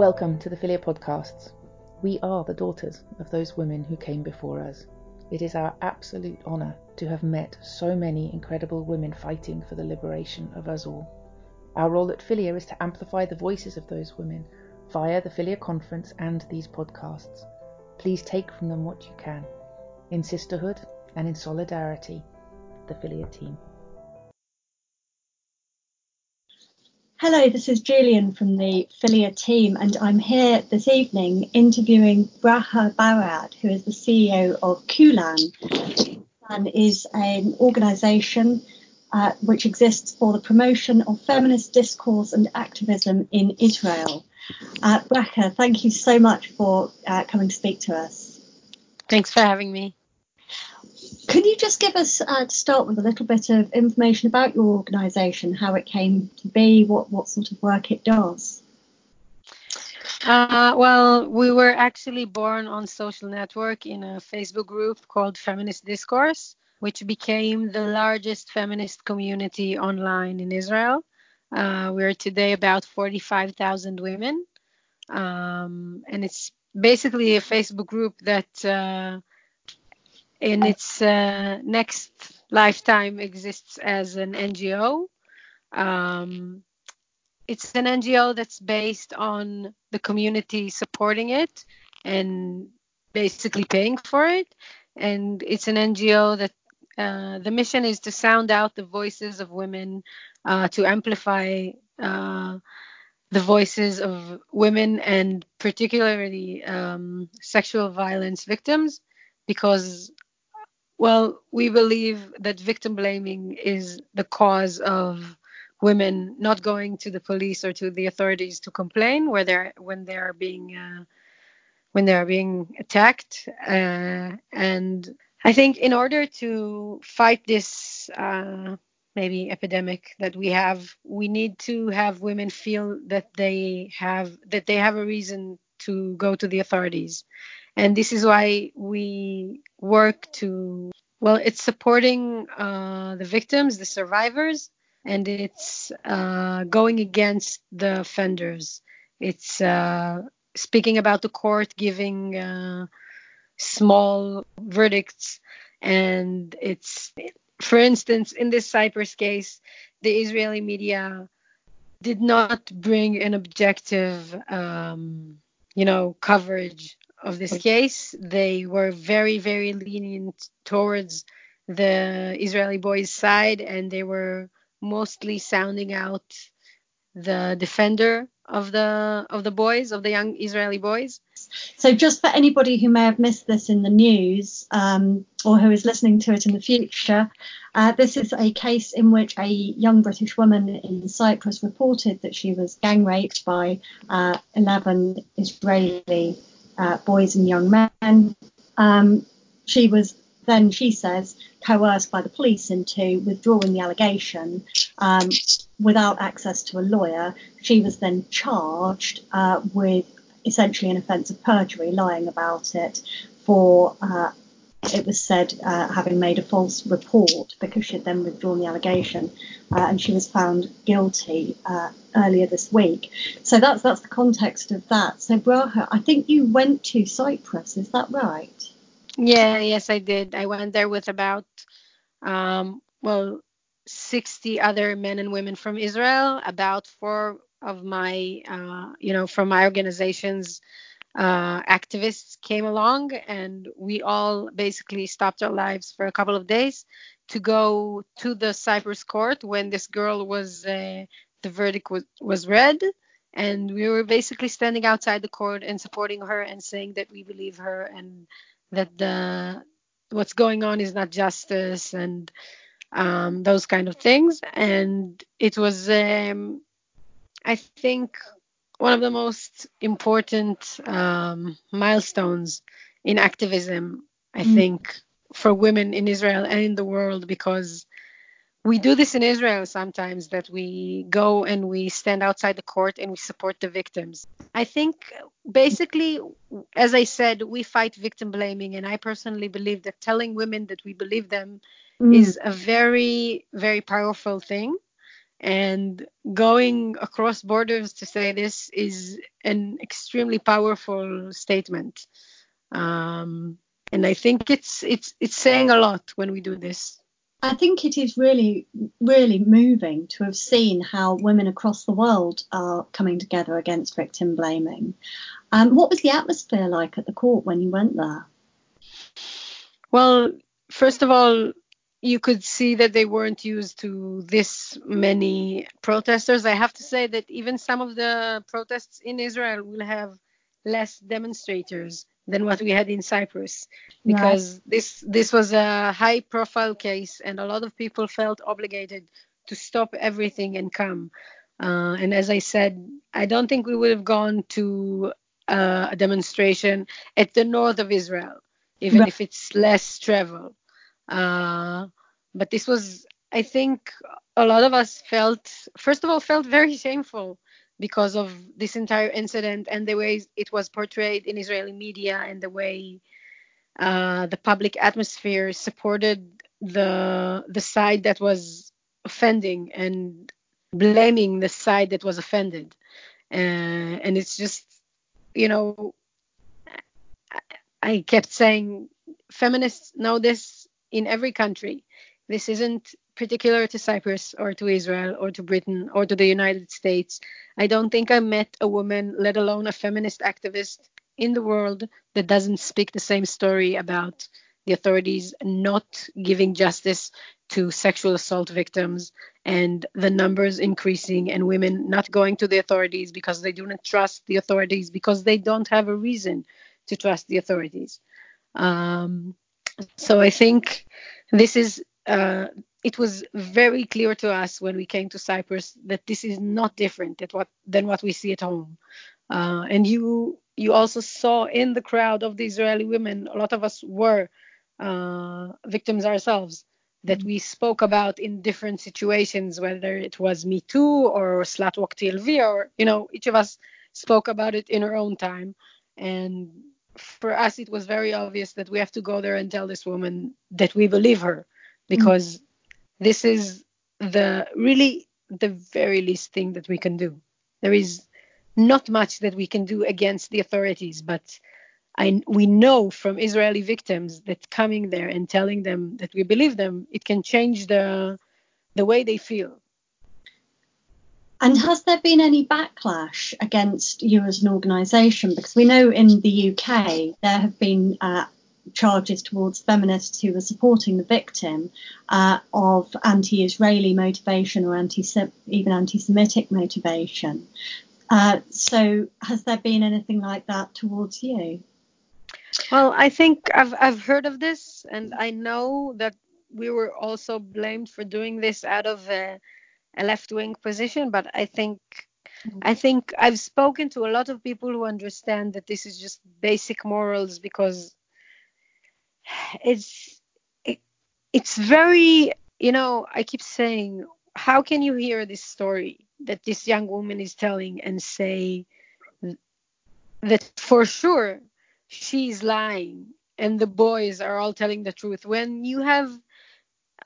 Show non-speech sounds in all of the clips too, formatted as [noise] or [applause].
Welcome to the Philia Podcasts. We are the daughters of those women who came before us. It is our absolute honour to have met so many incredible women fighting for the liberation of us all. Our role at Philia is to amplify the voices of those women via the Philia Conference and these podcasts. Please take from them what you can. In sisterhood and in solidarity, the Philia team. Hello, this is Julian from the Philia team, and I'm here this evening interviewing Bracha Barad, who is the CEO of Kulan. Kulan is an organisation uh, which exists for the promotion of feminist discourse and activism in Israel. Uh, thank you so much for uh, coming to speak to us. Thanks for having me. Can you just give us, uh, to start with, a little bit of information about your organisation, how it came to be, what, what sort of work it does? Uh, well, we were actually born on social network in a Facebook group called Feminist Discourse, which became the largest feminist community online in Israel. Uh, we're today about 45,000 women, um, and it's basically a Facebook group that uh, in its uh, next lifetime exists as an NGO. Um, it's an NGO that's based on the community supporting it and basically paying for it. And it's an NGO that uh, the mission is to sound out the voices of women, uh, to amplify uh, the voices of women and particularly um, sexual violence victims, because well, we believe that victim blaming is the cause of women not going to the police or to the authorities to complain where they're when they are being uh, when they are being attacked. Uh, and I think in order to fight this uh, maybe epidemic that we have, we need to have women feel that they have that they have a reason to go to the authorities and this is why we work to well it's supporting uh, the victims the survivors and it's uh, going against the offenders. It's uh, speaking about the court giving uh, small verdicts and it's for instance in this cyprus case the israeli media did not bring an objective um, you know coverage of this case. They were very, very lenient towards the Israeli boys' side, and they were mostly sounding out the defender of the of the boys of the young Israeli boys. So, just for anybody who may have missed this in the news um, or who is listening to it in the future, uh, this is a case in which a young British woman in Cyprus reported that she was gang raped by uh, 11 Israeli uh, boys and young men. Um, she was then, she says, coerced by the police into withdrawing the allegation um, without access to a lawyer. She was then charged uh, with essentially an offence of perjury, lying about it for uh, it was said uh, having made a false report because she had then withdrawn the allegation, uh, and she was found guilty uh, earlier this week. So that's that's the context of that. So Bracha, I think you went to Cyprus, is that right? Yeah, yes, I did. I went there with about um, well 60 other men and women from Israel, about four of my uh, you know from my organizations uh, activists came along and we all basically stopped our lives for a couple of days to go to the Cyprus court when this girl was uh, the verdict was, was read. And we were basically standing outside the court and supporting her and saying that we believe her and that the what's going on is not justice and um, those kind of things. And it was um, I think one of the most important um, milestones in activism, I mm. think, for women in Israel and in the world because we do this in Israel sometimes that we go and we stand outside the court and we support the victims. I think basically, as I said, we fight victim blaming, and I personally believe that telling women that we believe them mm. is a very, very powerful thing And going across borders to say this is an extremely powerful statement. Um, and I think it's it's it's saying a lot when we do this. I think it is really, really moving to have seen how women across the world are coming together against victim blaming. Um, what was the atmosphere like at the court when you went there? Well, first of all, you could see that they weren't used to this many protesters. I have to say that even some of the protests in Israel will have less demonstrators than what we had in Cyprus because yes. this this was a high profile case and a lot of people felt obligated to stop everything and come. Uh, and as I said, I don't think we would have gone to uh, a demonstration at the north of Israel, even right. if it's less travel. Uh, but this was, I think, a lot of us felt, first of all, felt very shameful because of this entire incident and the way it was portrayed in Israeli media and the way uh, the public atmosphere supported the the side that was offending and blaming the side that was offended. Uh, and it's just, you know, I kept saying feminists know this in every country. This isn't particular to Cyprus or to Israel or to Britain or to the United States. I don't think I met a woman, let alone a feminist activist in the world that doesn't speak the same story about the authorities not giving justice to sexual assault victims and the numbers increasing and women not going to the authorities because they do not trust the authorities because they don't have a reason to trust the authorities. Um, so I think this is uh, it was very clear to us when we came to Cyprus that this is not different what than what we see at home. Uh, and you you also saw in the crowd of the Israeli women, a lot of us were uh, victims ourselves that we spoke about in different situations, whether it was Me Too or Slutwalk TLV, or you know, each of us spoke about it in our own time. And for us, it was very obvious that we have to go there and tell this woman that we believe her, because mm-hmm. this is the really the very least thing that we can do. There is not much that we can do against the authorities, but I, we know from Israeli victims that coming there and telling them that we believe them, it can change the the way they feel. And has there been any backlash against you as an organisation? Because we know in the UK there have been uh, charges towards feminists who were supporting the victim uh, of anti-Israeli motivation or anti even anti-Semitic motivation. Uh, so has there been anything like that towards you? Well, I think I've I've heard of this, and I know that we were also blamed for doing this out of a, a left-wing position. But I think mm-hmm. I think I've spoken to a lot of people who understand that this is just basic morals because it's it, it's very you know I keep saying how can you hear this story that this young woman is telling and say that for sure she's lying and the boys are all telling the truth when you have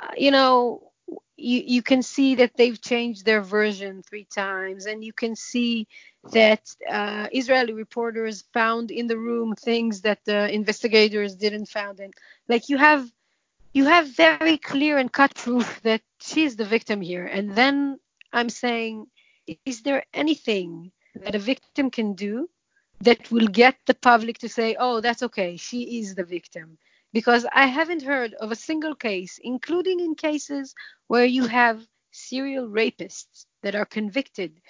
uh, you know you you can see that they've changed their version three times and you can see that uh, Israeli reporters found in the room things that the investigators didn't found and like you have you have very clear and cut proof [laughs] that she's the victim here and then I'm saying is there anything that a victim can do that will get the public to say, oh, that's okay, she is the victim. Because I haven't heard of a single case, including in cases where you have serial rapists that are convicted.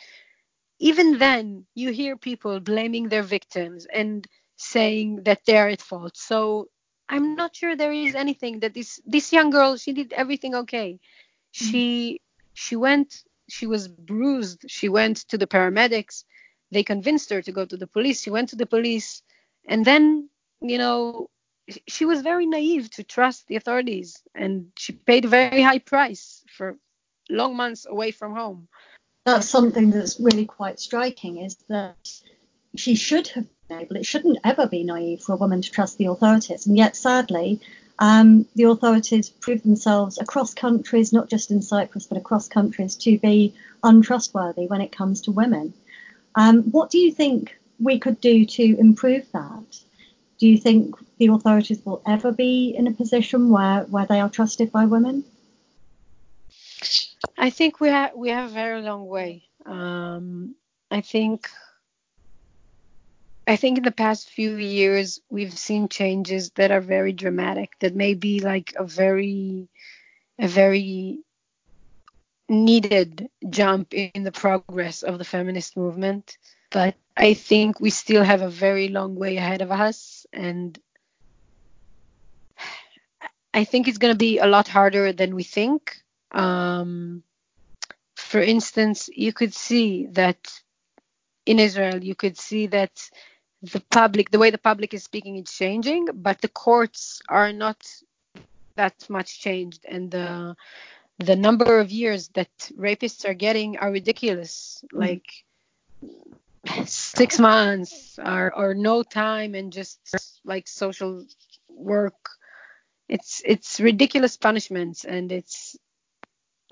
Even then, you hear people blaming their victims and saying that they're at fault. So I'm not sure there is anything that this this young girl she did everything okay. She she went she was bruised. She went to the paramedics they convinced her to go to the police. She went to the police, and then, you know, she was very naive to trust the authorities, and she paid a very high price for long months away from home. That's something that's really quite striking is that she should have been able, it shouldn't ever be naive for a woman to trust the authorities. And yet, sadly, um, the authorities proved themselves across countries, not just in Cyprus, but across countries, to be untrustworthy when it comes to women. Um, what do you think we could do to improve that? Do you think the authorities will ever be in a position where, where they are trusted by women? I think we have we have a very long way. Um, I think I think in the past few years we've seen changes that are very dramatic. That may be like a very a very needed jump in the progress of the feminist movement, but I think we still have a very long way ahead of us and I think it's going to be a lot harder than we think. Um, for instance, you could see that in Israel, you could see that the public, the way the public is speaking, is changing, but the courts are not that much changed, and the the number of years that rapists are getting are ridiculous. Mm-hmm. Like six months or or no time, and just like social work. It's it's ridiculous punishments, and it's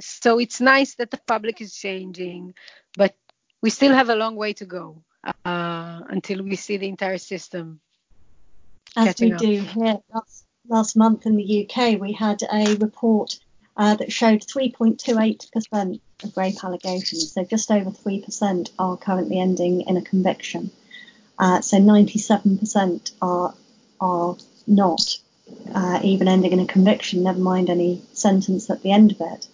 so it's nice that the public is changing, but we still have a long way to go uh, until we see the entire system. As we up. do here. Last, last month in the UK, we had a report uh, that showed 3.28% of rape allegations, so just over 3% are currently ending in a conviction. Uh, so 97% are are not uh, even ending in a conviction, never mind any sentence at the end of it.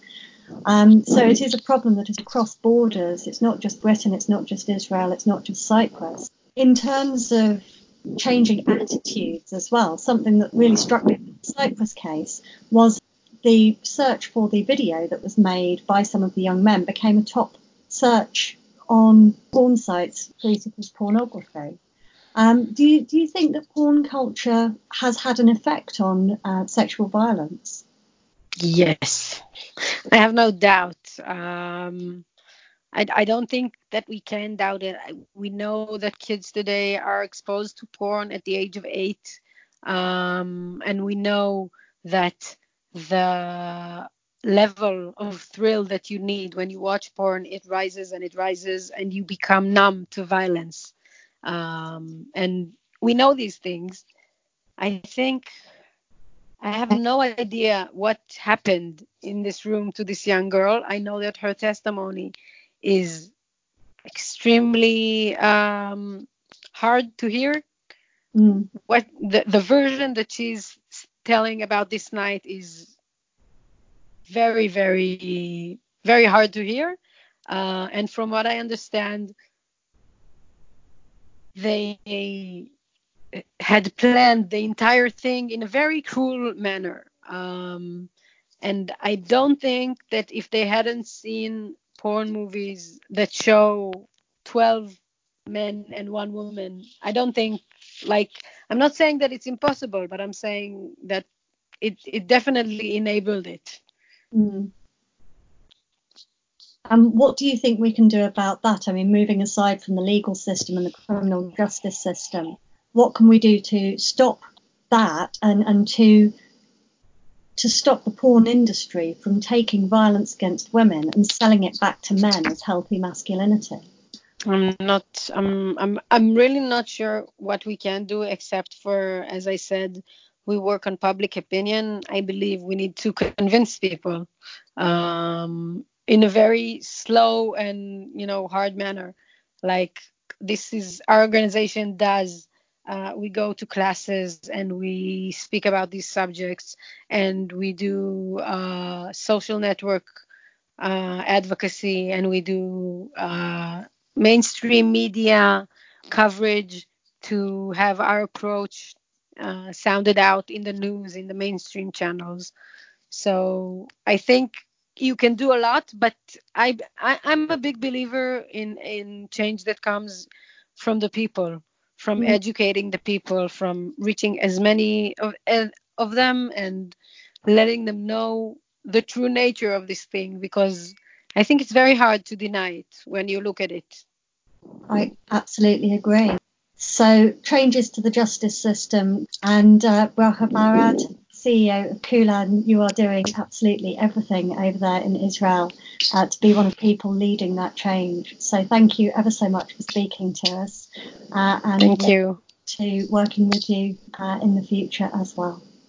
Um, so it is a problem that is across borders. It's not just Britain, it's not just Israel, it's not just Cyprus. In terms of changing attitudes as well, something that really struck me in the Cyprus case was the search for the video that was made by some of the young men became a top search on porn sites treated as pornography. Um, do you do you think that porn culture has had an effect on uh, sexual violence? Yes, I have no doubt. Um, I, I, don't think that we can doubt it. We know that kids today are exposed to porn at the age of eight, um, and we know that the level of thrill that you need when you watch porn it rises and it rises and you become numb to violence. Um, and we know these things. I think i have no idea what happened in this room to this young girl. I know that her testimony is extremely um, hard to hear. Mm. what the, the version that she's telling about this night is very, very, very hard to hear. Uh, and from what I understand, they had planned the entire thing in a very cruel manner. Um, and I don't think that if they hadn't seen porn movies that show 12 men and one woman, I don't think like I'm not saying that it's impossible, but I'm saying that it it definitely enabled it. Mm. And what do you think we can do about that? I mean, moving aside from the legal system and the criminal justice system, what can we do to stop that and, and to to stop the porn industry from taking violence against women and selling it back to men as healthy masculinity? I'm not. I'm. I'm. I'm really not sure what we can do, except for, as I said, we work on public opinion. I believe we need to convince people um, in a very slow and you know hard manner. Like this is our organization does. Uh, we go to classes and we speak about these subjects, and we do uh, social network uh, advocacy, and we do uh, mainstream media coverage to have our approach uh, sounded out in the news, in the mainstream channels. So I think you can do a lot, but I, I am a big believer in in change that comes from the people, from mm-hmm. educating the people, from reaching as many of of them and letting them know the true nature of this thing because I think it's very hard to deny it when you look at it. I absolutely agree. So changes to the justice system and uh, Barad, CEO of Kulan, you are doing absolutely everything over there in Israel uh, to be one of the people leading that change. So thank you ever so much for speaking to us. Uh, and thank you. To working with you uh, in the future as well.